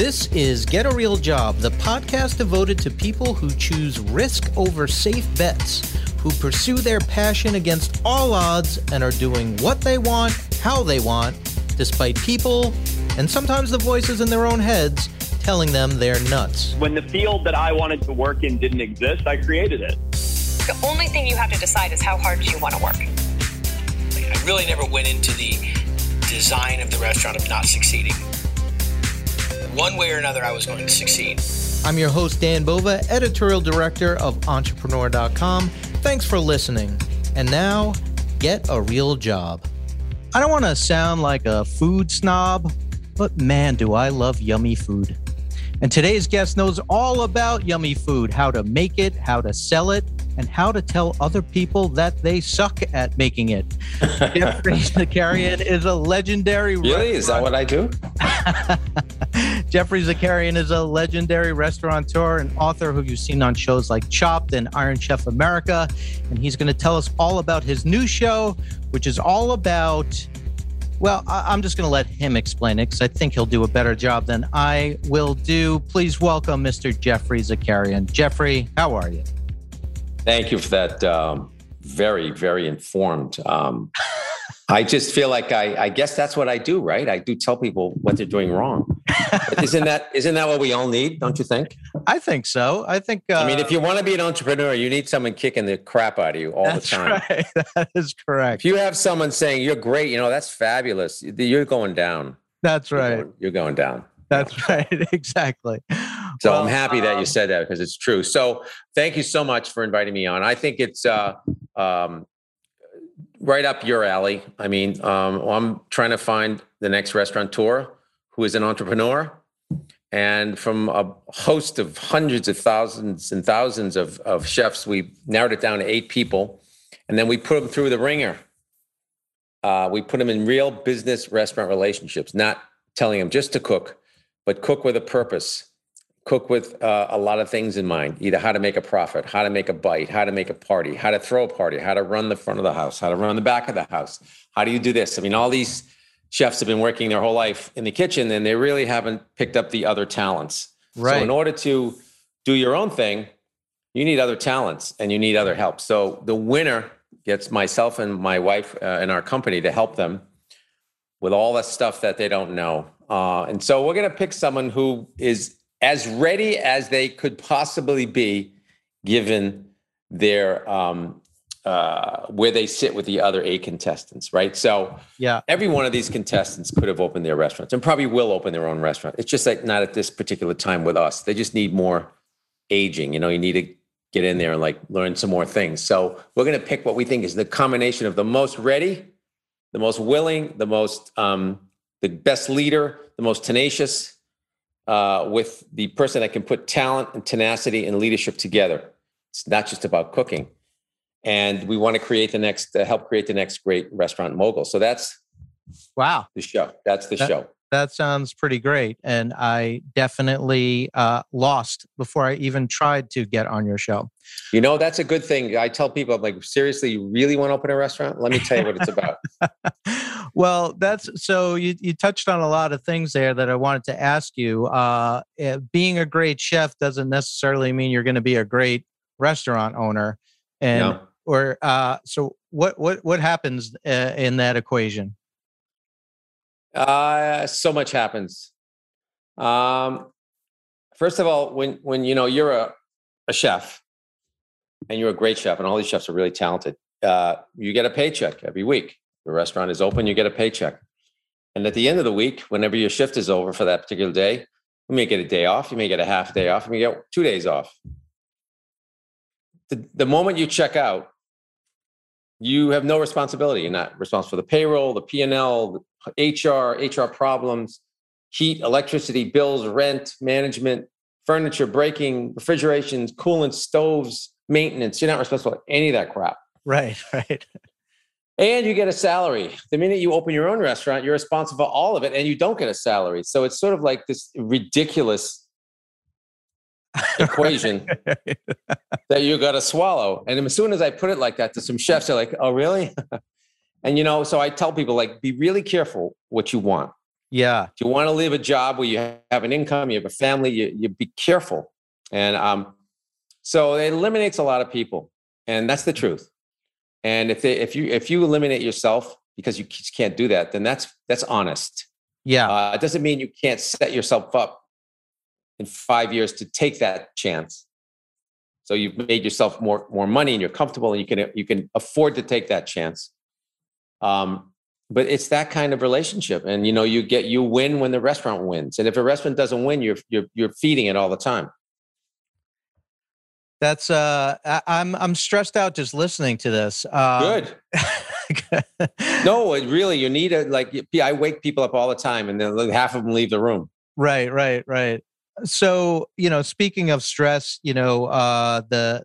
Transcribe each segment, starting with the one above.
This is Get a Real Job, the podcast devoted to people who choose risk over safe bets, who pursue their passion against all odds and are doing what they want, how they want, despite people and sometimes the voices in their own heads telling them they're nuts. When the field that I wanted to work in didn't exist, I created it. The only thing you have to decide is how hard do you want to work. I really never went into the design of the restaurant of not succeeding. One way or another, I was going to succeed. I'm your host, Dan Bova, editorial director of Entrepreneur.com. Thanks for listening. And now, get a real job. I don't want to sound like a food snob, but man, do I love yummy food. And today's guest knows all about yummy food how to make it, how to sell it, and how to tell other people that they suck at making it. Geoffrey Zakarian is a legendary. Really? Is that what I do? Geoffrey Zakarian is a legendary restaurateur and author who you've seen on shows like Chopped and Iron Chef America. And he's going to tell us all about his new show, which is all about well, I- am just going to let him explain it because I think he'll do a better job than I will do. Please welcome Mr. Geoffrey Zakarian. Geoffrey, how are you? Thank you for that um, very, very informed. Um, I just feel like I, I guess that's what I do, right? I do tell people what they're doing wrong. But isn't that isn't that what we all need? Don't you think? I think so. I think. Uh, I mean, if you want to be an entrepreneur, you need someone kicking the crap out of you all the time. Right. That is correct. If you have someone saying you're great, you know that's fabulous. You're going down. That's right. You're going, you're going down. That's right. Exactly. So well, I'm happy that you um, said that because it's true. So thank you so much for inviting me on. I think it's uh, um, right up your alley. I mean, um, I'm trying to find the next restaurateur who is an entrepreneur. And from a host of hundreds of thousands and thousands of, of chefs, we narrowed it down to eight people. And then we put them through the wringer. Uh, we put them in real business restaurant relationships, not telling them just to cook, but cook with a purpose. Cook with uh, a lot of things in mind. Either how to make a profit how to make a bite how to make a party how to throw a party how to run the front of the house how to run the back of the house. How do you do this? I mean all these chefs have been working their whole life in the kitchen and they really haven't picked up the other talents. Right so in order to do your own thing you need other talents and you need other help. So the winner gets myself and my wife uh, and our company to help them with all the stuff that they don't know uh, and so we're going to pick someone who is as ready as they could possibly be given their um, uh, where they sit with the other eight contestants, right? So, yeah, every one of these contestants could have opened their restaurants and probably will open their own restaurant. It's just like not at this particular time with us. They just need more aging. You know, you need to get in there and like learn some more things. So, we're going to pick what we think is the combination of the most ready, the most willing, the most um, the best leader, the most tenacious, uh, with the person that can put talent and tenacity and leadership together. It's not just about cooking. And we want to create the next, uh, help create the next great restaurant mogul. So that's wow the show. That's the that, show. That sounds pretty great. And I definitely uh, lost before I even tried to get on your show. You know, that's a good thing. I tell people, I'm like, seriously, you really want to open a restaurant? Let me tell you what it's about. well, that's so you, you touched on a lot of things there that I wanted to ask you. Uh, eh, being a great chef doesn't necessarily mean you're going to be a great restaurant owner. And, no. or, uh, so what, what, what happens uh, in that equation? Uh, so much happens. Um, first of all, when, when, you know, you're a, a chef and you're a great chef and all these chefs are really talented, uh, you get a paycheck every week. The restaurant is open, you get a paycheck. And at the end of the week, whenever your shift is over for that particular day, you may get a day off, you may get a half day off, you may get two days off. The, the moment you check out, you have no responsibility. You're not responsible for the payroll, the P&L, HR, HR problems, heat, electricity, bills, rent, management, furniture, breaking, refrigerations, coolant, stoves, maintenance. You're not responsible for any of that crap. Right, right and you get a salary. The minute you open your own restaurant, you're responsible for all of it and you don't get a salary. So it's sort of like this ridiculous equation that you got to swallow. And as soon as I put it like that to some chefs, they're like, oh, really? and, you know, so I tell people, like, be really careful what you want. Yeah. If you want to leave a job where you have an income, you have a family, you, you be careful. And um, so it eliminates a lot of people. And that's the truth. And if they, if you if you eliminate yourself because you can't do that, then that's that's honest. Yeah. Uh, it doesn't mean you can't set yourself up in five years to take that chance. So you've made yourself more more money and you're comfortable and you can you can afford to take that chance. Um, but it's that kind of relationship, and you know you get you win when the restaurant wins, and if a restaurant doesn't win, you're you're you're feeding it all the time. That's uh, I, I'm I'm stressed out just listening to this. Uh, Good. no, it really you need a like. I wake people up all the time, and then half of them leave the room. Right, right, right. So you know, speaking of stress, you know, uh, the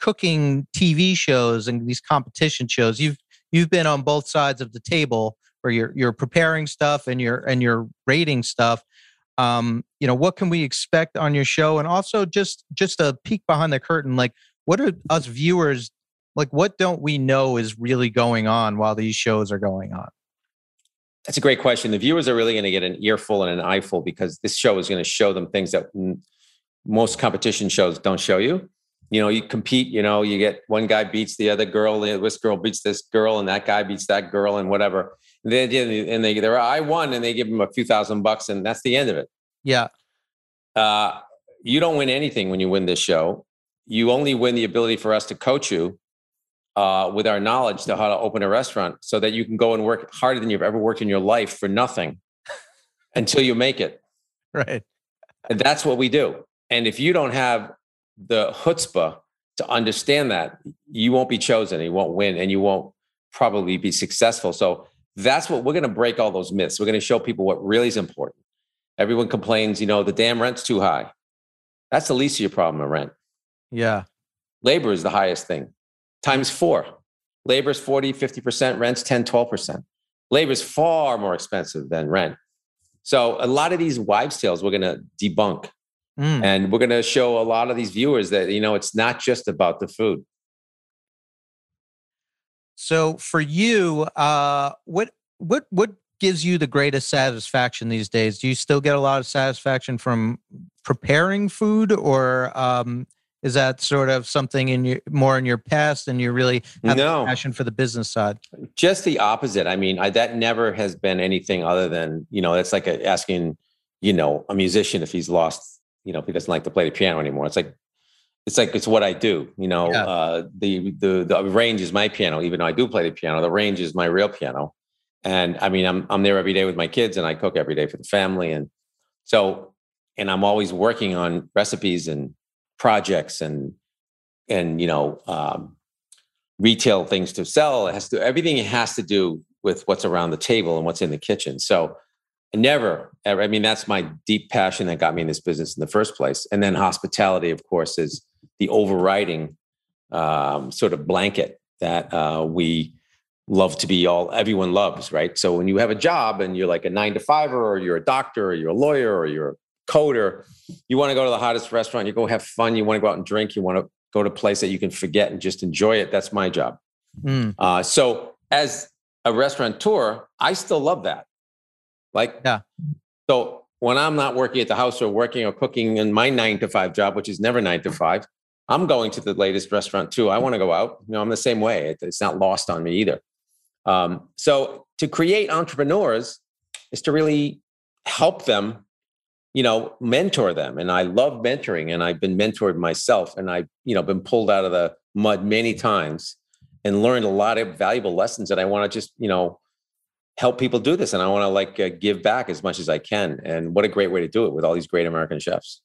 cooking TV shows and these competition shows. You've you've been on both sides of the table, where you're you're preparing stuff and you're and you're rating stuff um, you know what can we expect on your show and also just just a peek behind the curtain like what are us viewers like what don't we know is really going on while these shows are going on that's a great question the viewers are really going to get an earful and an eyeful because this show is going to show them things that most competition shows don't show you you know you compete you know you get one guy beats the other girl this girl beats this girl and that guy beats that girl and whatever they and they they're I won and they give them a few thousand bucks and that's the end of it. Yeah. Uh, you don't win anything when you win this show. You only win the ability for us to coach you uh, with our knowledge to how to open a restaurant so that you can go and work harder than you've ever worked in your life for nothing until you make it. Right. And that's what we do. And if you don't have the chutzpah to understand that, you won't be chosen, you won't win, and you won't probably be successful. So that's what we're going to break all those myths. We're going to show people what really is important. Everyone complains, you know, the damn rent's too high. That's the least of your problem of rent. Yeah. Labor is the highest thing, times four. Labor is 40, 50%, rent's 10, 12%. Labor is far more expensive than rent. So a lot of these wives' tales we're going to debunk. Mm. And we're going to show a lot of these viewers that, you know, it's not just about the food. So for you, uh, what what what gives you the greatest satisfaction these days? Do you still get a lot of satisfaction from preparing food, or um, is that sort of something in your more in your past, and you really have no. passion for the business side? Just the opposite. I mean, I, that never has been anything other than you know, it's like a, asking you know a musician if he's lost, you know, if he doesn't like to play the piano anymore. It's like it's like it's what I do. You know, yeah. uh, the the the range is my piano. Even though I do play the piano, the range is my real piano. And I mean, I'm I'm there every day with my kids, and I cook every day for the family, and so and I'm always working on recipes and projects and and you know um, retail things to sell. It has to everything has to do with what's around the table and what's in the kitchen. So never ever i mean that's my deep passion that got me in this business in the first place and then hospitality of course is the overriding um, sort of blanket that uh, we love to be all everyone loves right so when you have a job and you're like a nine to fiver or you're a doctor or you're a lawyer or you're coder you want to go to the hottest restaurant you go have fun you want to go out and drink you want to go to a place that you can forget and just enjoy it that's my job mm. uh, so as a restaurateur i still love that like yeah so when i'm not working at the house or working or cooking in my nine to five job which is never nine to five I'm going to the latest restaurant too. I want to go out. You know, I'm the same way. It, it's not lost on me either. Um, so to create entrepreneurs is to really help them, you know, mentor them. And I love mentoring, and I've been mentored myself, and I've you know been pulled out of the mud many times and learned a lot of valuable lessons. And I want to just you know help people do this, and I want to like uh, give back as much as I can. And what a great way to do it with all these great American chefs.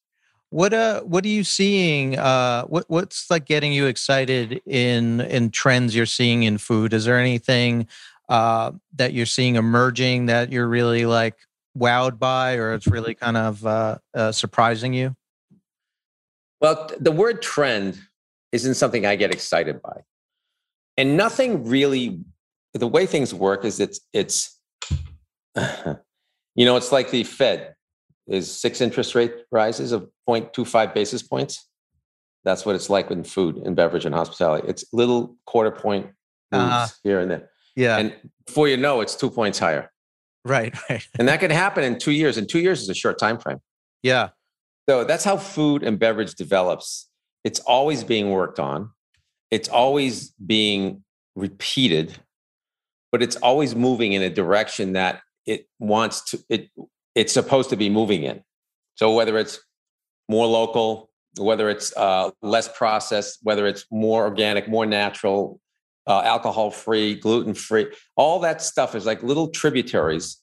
What uh what are you seeing? Uh what what's like getting you excited in in trends you're seeing in food? Is there anything uh that you're seeing emerging that you're really like wowed by or it's really kind of uh, uh surprising you? Well, the word trend isn't something I get excited by. And nothing really the way things work is it's it's you know, it's like the Fed is six interest rate rises of 0.25 basis points. That's what it's like in food and beverage and hospitality. It's little quarter point moves uh, here and there. Yeah. And before you know, it's two points higher. Right, right. And that can happen in two years. And two years is a short time frame. Yeah. So that's how food and beverage develops. It's always being worked on. It's always being repeated, but it's always moving in a direction that it wants to it it's supposed to be moving in. So whether it's more local, whether it's uh, less processed, whether it's more organic, more natural, uh, alcohol free, gluten free, all that stuff is like little tributaries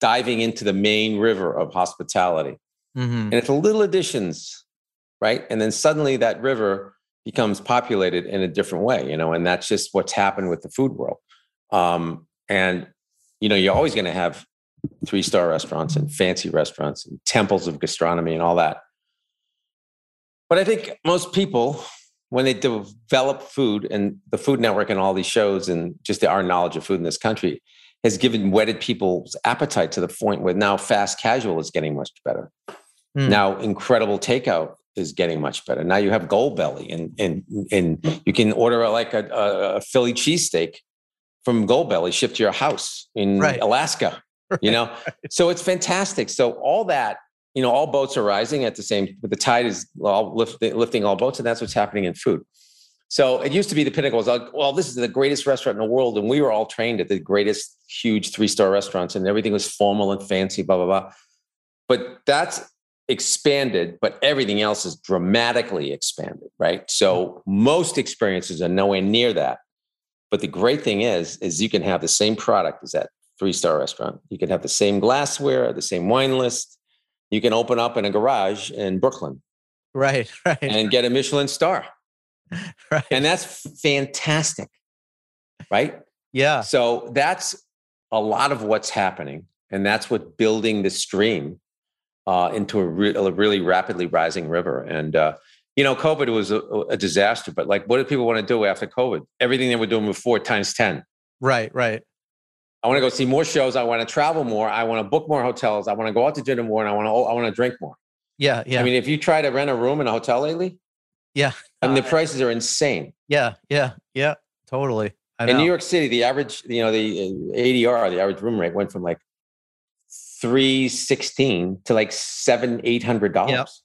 diving into the main river of hospitality. Mm-hmm. And it's little additions, right? And then suddenly that river becomes populated in a different way, you know, and that's just what's happened with the food world. Um, and, you know, you're always going to have three star restaurants and fancy restaurants and temples of gastronomy and all that. But I think most people, when they develop food and the Food Network and all these shows and just our knowledge of food in this country has given whetted people's appetite to the point where now fast casual is getting much better. Mm. Now incredible takeout is getting much better. Now you have Goldbelly and and and you can order like a, a, Philly cheesesteak from Goldbelly shipped to your house in Right. Alaska. You know, so it's fantastic. So all that, you know, all boats are rising at the same. But the tide is all lifting, lifting all boats, and that's what's happening in food. So it used to be the pinnacle was like, well, this is the greatest restaurant in the world, and we were all trained at the greatest, huge three star restaurants, and everything was formal and fancy, blah blah blah. But that's expanded, but everything else is dramatically expanded, right? So hmm. most experiences are nowhere near that. But the great thing is, is you can have the same product as that three star restaurant. You can have the same glassware, the same wine list. You can open up in a garage in Brooklyn Right, right, and get a Michelin star. right. And that's fantastic, right? yeah, So that's a lot of what's happening. And that's what building the stream uh, into a, re- a really rapidly rising river. And, uh, you know, COVID was a, a disaster, but like, what do people want to do after COVID? Everything they were doing before times 10. right, right. I want to go see more shows. I want to travel more. I want to book more hotels. I want to go out to dinner more, and I want to I want to drink more. Yeah, yeah, I mean, if you try to rent a room in a hotel lately, yeah, I mean, the Uh, prices are insane. yeah, yeah, yeah. Totally. I In. New York City, the average, you know, the uh, ADR, the average room rate went from like three sixteen to like seven eight hundred dollars.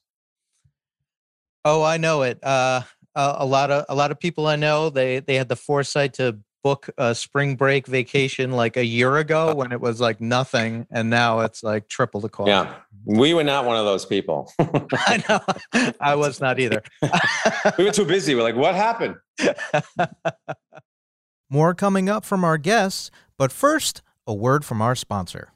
Oh, I know it. Uh, a, a lot of a lot of people I know they they had the foresight to book a spring break vacation like a year ago uh-huh. when it was like nothing, and now it's like triple the cost. Yeah, we were not one of those people. I know. I was not either. we were too busy. We're like, what happened? More coming up from our guests, but first, a word from our sponsor.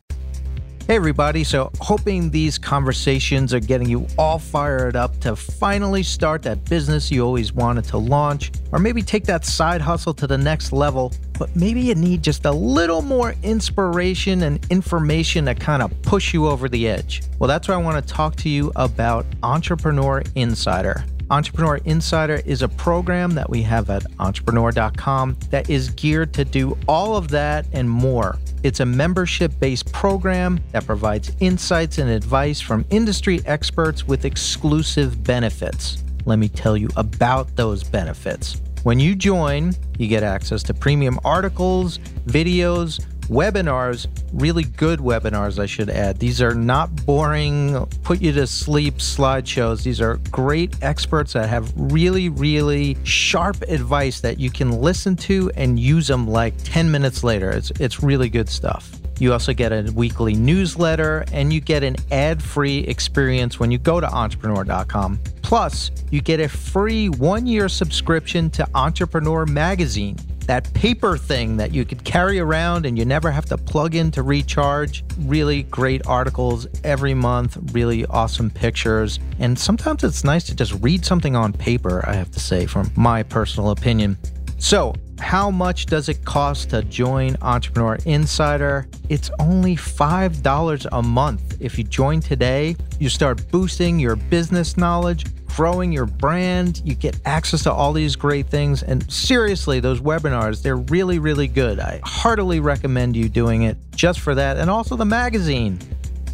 Hey, everybody. So, hoping these conversations are getting you all fired up to finally start that business you always wanted to launch, or maybe take that side hustle to the next level. But maybe you need just a little more inspiration and information to kind of push you over the edge. Well, that's why I want to talk to you about Entrepreneur Insider. Entrepreneur Insider is a program that we have at entrepreneur.com that is geared to do all of that and more. It's a membership based program that provides insights and advice from industry experts with exclusive benefits. Let me tell you about those benefits. When you join, you get access to premium articles, videos, webinars, really good webinars, I should add. These are not boring, put you to sleep slideshows. These are great experts that have really, really sharp advice that you can listen to and use them like 10 minutes later. It's, it's really good stuff. You also get a weekly newsletter and you get an ad free experience when you go to entrepreneur.com. Plus, you get a free one year subscription to Entrepreneur Magazine that paper thing that you could carry around and you never have to plug in to recharge. Really great articles every month, really awesome pictures. And sometimes it's nice to just read something on paper, I have to say, from my personal opinion. So, how much does it cost to join Entrepreneur Insider? It's only $5 a month. If you join today, you start boosting your business knowledge, growing your brand, you get access to all these great things. And seriously, those webinars, they're really, really good. I heartily recommend you doing it just for that. And also the magazine.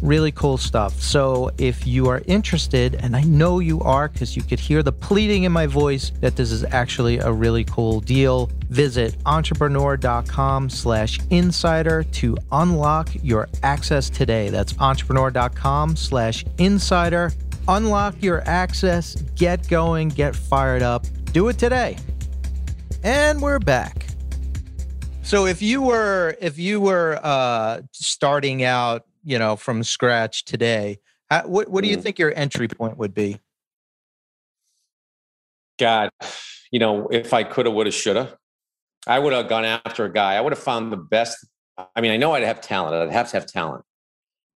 Really cool stuff. So, if you are interested, and I know you are because you could hear the pleading in my voice that this is actually a really cool deal, visit entrepreneur.com slash insider to unlock your access today. That's entrepreneur.com slash insider. Unlock your access, get going, get fired up. Do it today. And we're back. So if you were if you were uh, starting out, you know, from scratch today, how, what what do you Mm. think your entry point would be? God, you know, if I coulda, woulda, shoulda, I would have gone after a guy. I would have found the best. I mean, I know I'd have talent. I'd have to have talent.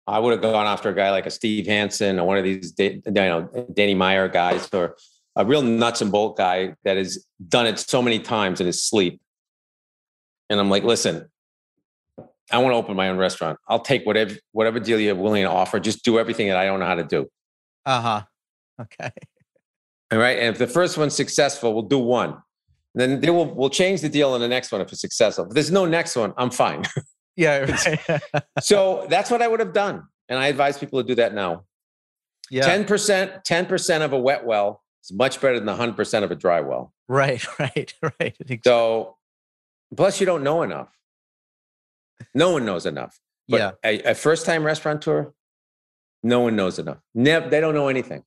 I would have gone after a guy like a Steve Hanson or one of these, you know, Danny Meyer guys, or a real nuts and bolt guy that has done it so many times in his sleep. And I'm like, listen, I want to open my own restaurant. I'll take whatever whatever deal you're willing to offer. Just do everything that I don't know how to do. Uh huh. Okay. All right. And if the first one's successful, we'll do one. Then then we'll we'll change the deal on the next one if it's successful. If there's no next one, I'm fine. Yeah. Right. so that's what I would have done. And I advise people to do that now. yeah. 10%, 10% of a wet well is much better than 100% of a dry well. Right. Right. Right. Ex- So plus you don't know enough. No one knows enough. But yeah. a, a first-time restaurateur, no one knows enough. Never, they don't know anything.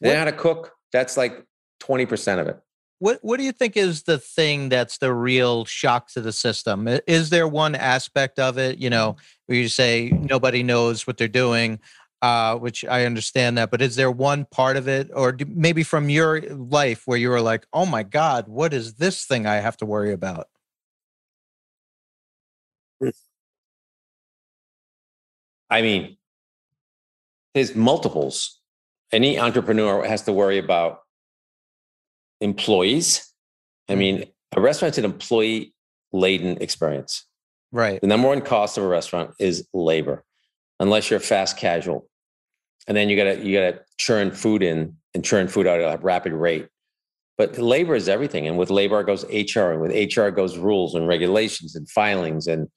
They know how to cook. That's like 20% of it. What What do you think is the thing that's the real shock to the system? Is there one aspect of it, you know, where you say nobody knows what they're doing, uh, which I understand that, but is there one part of it, or do, maybe from your life where you were like, oh my God, what is this thing I have to worry about? I mean, there's multiples. Any entrepreneur has to worry about employees. I hmm. mean, a restaurant's an employee laden experience. Right. The number one cost of a restaurant is labor, unless you're fast casual. And then you gotta you gotta churn food in and churn food out at a rapid rate. But labor is everything. And with labor goes HR, and with HR goes rules and regulations and filings and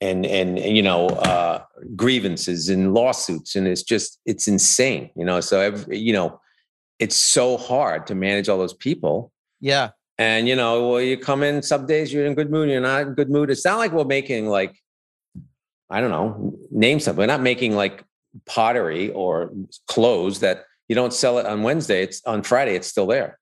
and and, you know uh, grievances and lawsuits. And it's just it's insane, you know. So every, you know, it's so hard to manage all those people. Yeah. And you know, well, you come in some days you're in good mood, you're not in good mood. It's not like we're making like, I don't know, name something. We're not making like pottery or clothes that you don't sell it on Wednesday. It's on Friday, it's still there.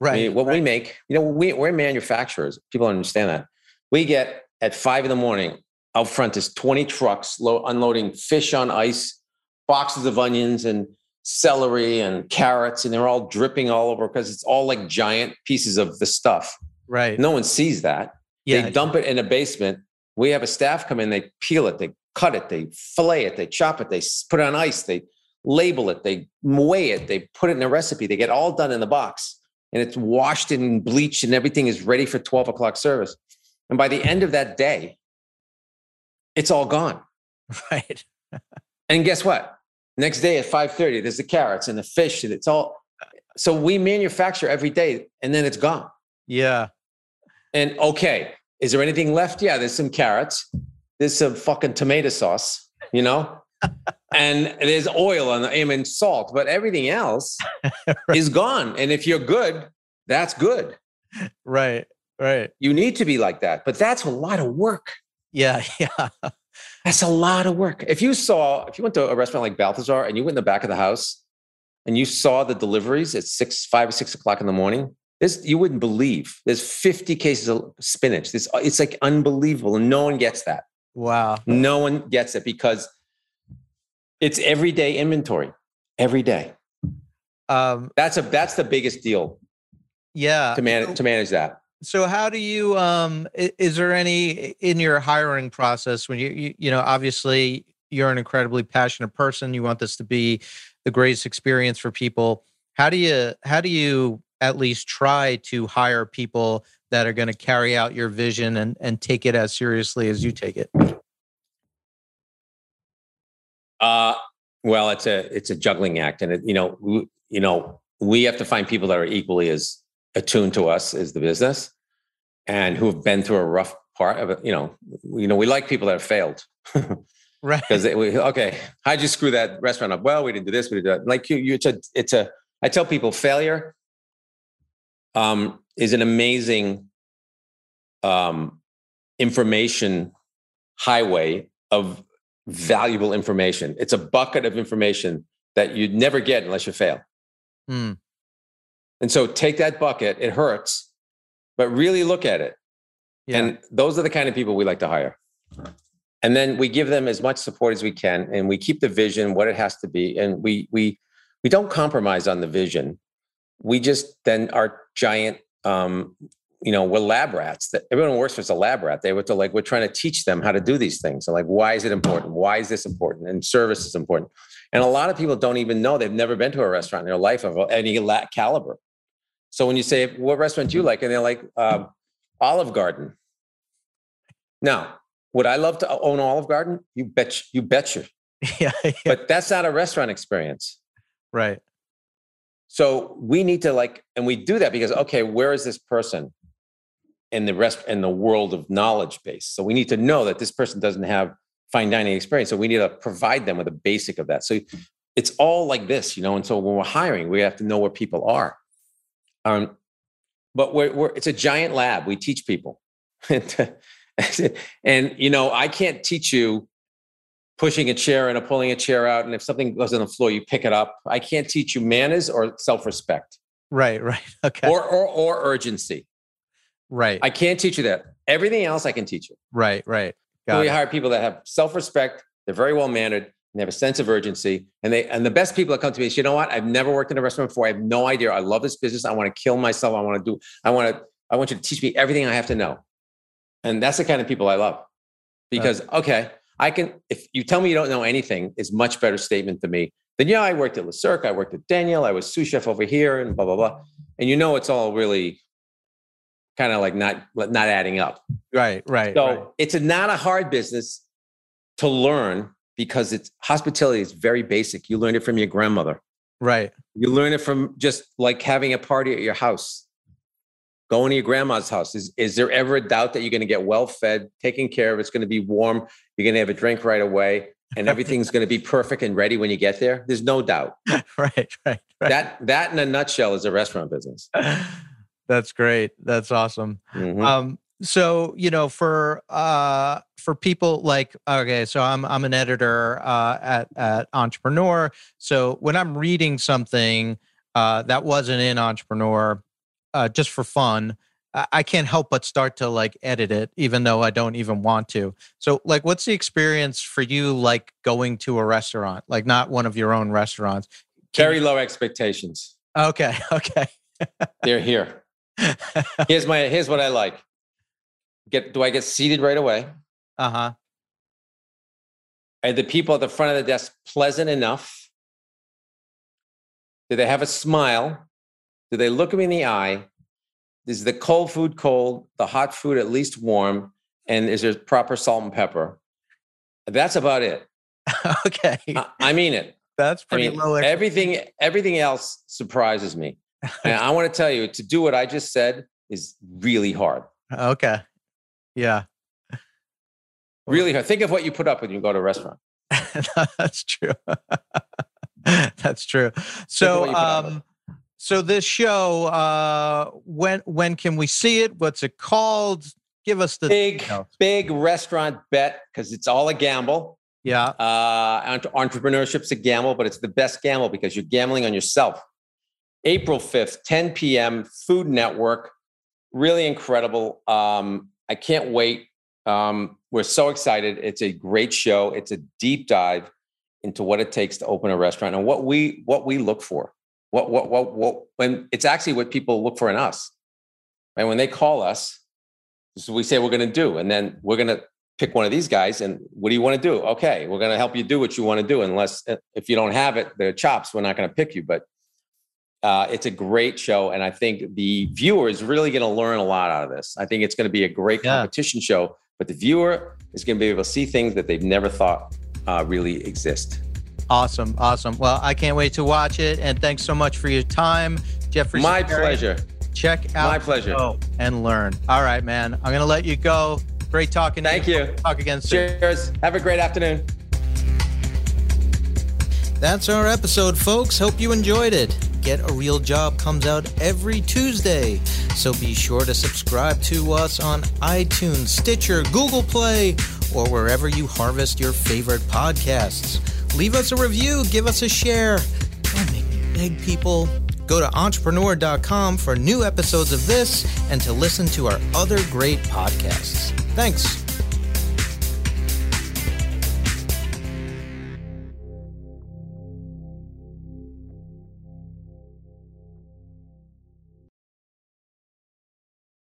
I Right. mean, what we make, you know, we, we're manufacturers. People understand that. We get at five in the morning out front is 20 trucks low, unloading fish on ice, boxes of onions and celery and carrots, and they're all dripping all over because it's all like giant pieces of the stuff. Right. No one sees that. yeah. They dump it in a basement. We have a staff come in, they peel it, they cut it, they fillet it, they chop it, they put it on ice, they label it, they weigh it, they put it in a recipe. They get all done in the box and it's washed and bleached and everything is ready for 12 o'clock service. And by the end of that day, it's all gone. Right. And guess what? Next day at 5:30, there's the carrots and the fish, and it's all so we manufacture every day and then it's gone. Yeah. And okay, is there anything left? Yeah, there's some carrots. There's some fucking tomato sauce, you know? and there's oil on the I mean salt, but everything else is gone. And if you're good, that's good. Right. Right. You need to be like that. But that's a lot of work. Yeah. Yeah. That's a lot of work. If you saw, if you went to a restaurant like Balthazar and you went in the back of the house and you saw the deliveries at six, five or six o'clock in the morning, this you wouldn't believe. There's 50 cases of spinach. This it's like unbelievable. And no one gets that. Wow. No one gets it because it's everyday inventory. Every day. Um, That's a that's the biggest deal yeah. to manage to manage that. So how do you um is there any in your hiring process when you you, you know obviously you're an incredibly passionate person you want this to be the greatest experience for people. How do you how do you at least try to hire people that are going to carry out your vision and and take it as seriously as you take it? Uh, well, it's a it's a juggling act, and it, you know, we, you know, we have to find people that are equally as attuned to us as the business, and who have been through a rough part of it. You know, you know, we like people that have failed. Right. because we okay how'd you screw that restaurant up well we didn't do this we did that like you, you it's a it's a i tell people failure um is an amazing um information highway of valuable information it's a bucket of information that you'd never get unless you fail Mm, and so take that bucket it hurts but really look at it yeah. and those are the kind of people we like to hire. And then we give them as much support as we can, and we keep the vision what it has to be, and we we we don't compromise on the vision. We just then are giant. Um, you know, we're lab rats. That everyone works for is a lab rat. They were to like we're trying to teach them how to do these things. So like, why is it important? Why is this important? And service is important. And a lot of people don't even know they've never been to a restaurant in their life of any caliber. So when you say, "What restaurant do you like?" and they're like, um, Olive Garden. Now, would I love to own Olive Garden? You bet. You betcha. yeah. yeah. But that's not a restaurant experience. Right. So we need to like, and we do that because okay, where is this person in the rest in the world of knowledge base? So we need to know that this person doesn't have fine dining experience. So we need to provide them with a basic of that. So it's all like this, you know. And so when we're hiring, we have to know where people are. Um, but we're, we're it's a giant lab. We teach people, and, you know, I can't teach you pushing a chair and a pulling a chair out. And if something goes on the floor, you pick it up. I can't teach you manners or self-respect Right. Right. Okay. or, or, or urgency. right. I can't teach you that. Everything else I can teach you. right. Right. So Got we it. hire people that have self-respect. They're very well mannered. And they have a sense of urgency. And they and the best people that come to me is, you know what? I've never worked in a restaurant before. I have no idea. I love this business. I want to kill myself. I want to do. I want to. I want you to teach me everything I have to know. And that's the kind of people I love. Because okay, I can. If you tell me you don't know anything, is much better statement to me than yeah. I worked at Le Cirque. I worked at Daniel. I was sous chef over here, and blah blah blah. And you know, it's all really kind of like not not adding up. Right. Right. So right. it's a, not a hard business to learn because it's hospitality is very basic. You learned it from your grandmother. Right. You learn it from just like having a party at your house, going to your grandma's house. Is, is there ever a doubt that you're going to get well fed, taken care of? It's going to be warm. You're going to have a drink right away, and everything's going to be perfect and ready when you get there. There's no doubt. right. Right. Right. That that in a nutshell is a restaurant business. That's great. That's awesome. Mhm. Um, so you know, for uh, for people like okay, so I'm I'm an editor uh, at at Entrepreneur. So when I'm reading something uh, that wasn't in Entrepreneur, uh, just for fun, I I can't help but start to like edit it, even though I don't even want to. So, like, what's the experience for you like going to a restaurant, like not one of your own restaurants? Can Very you- low expectations. Okay. Okay. They're here. Here's my here's what I like. Get do I get seated right away? uh huh. Are the people at the front of the desk pleasant enough? Do they have a smile? Do they look me in the eye? Is the cold food cold, the hot food at least warm, and is there proper salt and pepper? That's about it. okay. I, I mean it. That's I pretty mean low. everything. Everything else surprises me, and I want to tell you to do what I just said is really hard. Okay. Yeah. Really hard. Think of what you put up when you go to a restaurant. That's true. That's true. So, you put out with. um, so this show, uh, when when can we see it? What's it called? Give us the Big, details. big restaurant bet because it's all a gamble. Yeah. Uh, entre- entrepreneurship's a gamble, but it's the best gamble because you're gambling on yourself. April 5th, 10 p.m., Food Network. Really incredible. Um, I can't wait. Um, we're so excited. It's a great show. It's a deep dive into what it takes to open a restaurant and what we what we look for. What what what what when it's actually what people look for in us. And when they call us, what we say we're going to do, and then we're going to pick one of these guys and what do you want to do okay we're going to help you do what you want to do unless if you don't have it the chops we're not going to pick you but uh, it's a great show and i think the viewer is really going to learn a lot out of this i think it's going to be a great Yeah. competition show but the viewer is going to be able to see things that they've never thought uh, really exist Awesome. Awesome. Well, I can't wait to watch it. And thanks so much for your time, Geoffrey. my Sicari. pleasure Check out My the pleasure. show and learn. All right, man. I'm gonna let you go. Great talking. to Thank you. Talk again soon. cheers have a great afternoon That's our episode, folks. Hope you enjoyed it. Get a Real Job comes out every Tuesday, so be sure to subscribe to us on iTunes, Stitcher, Google Play, or wherever you harvest your favorite podcasts. Leave us a review, give us a share. Don't make beg people. Go to entrepreneur.com for new episodes of this and to listen to our other great podcasts. Thanks.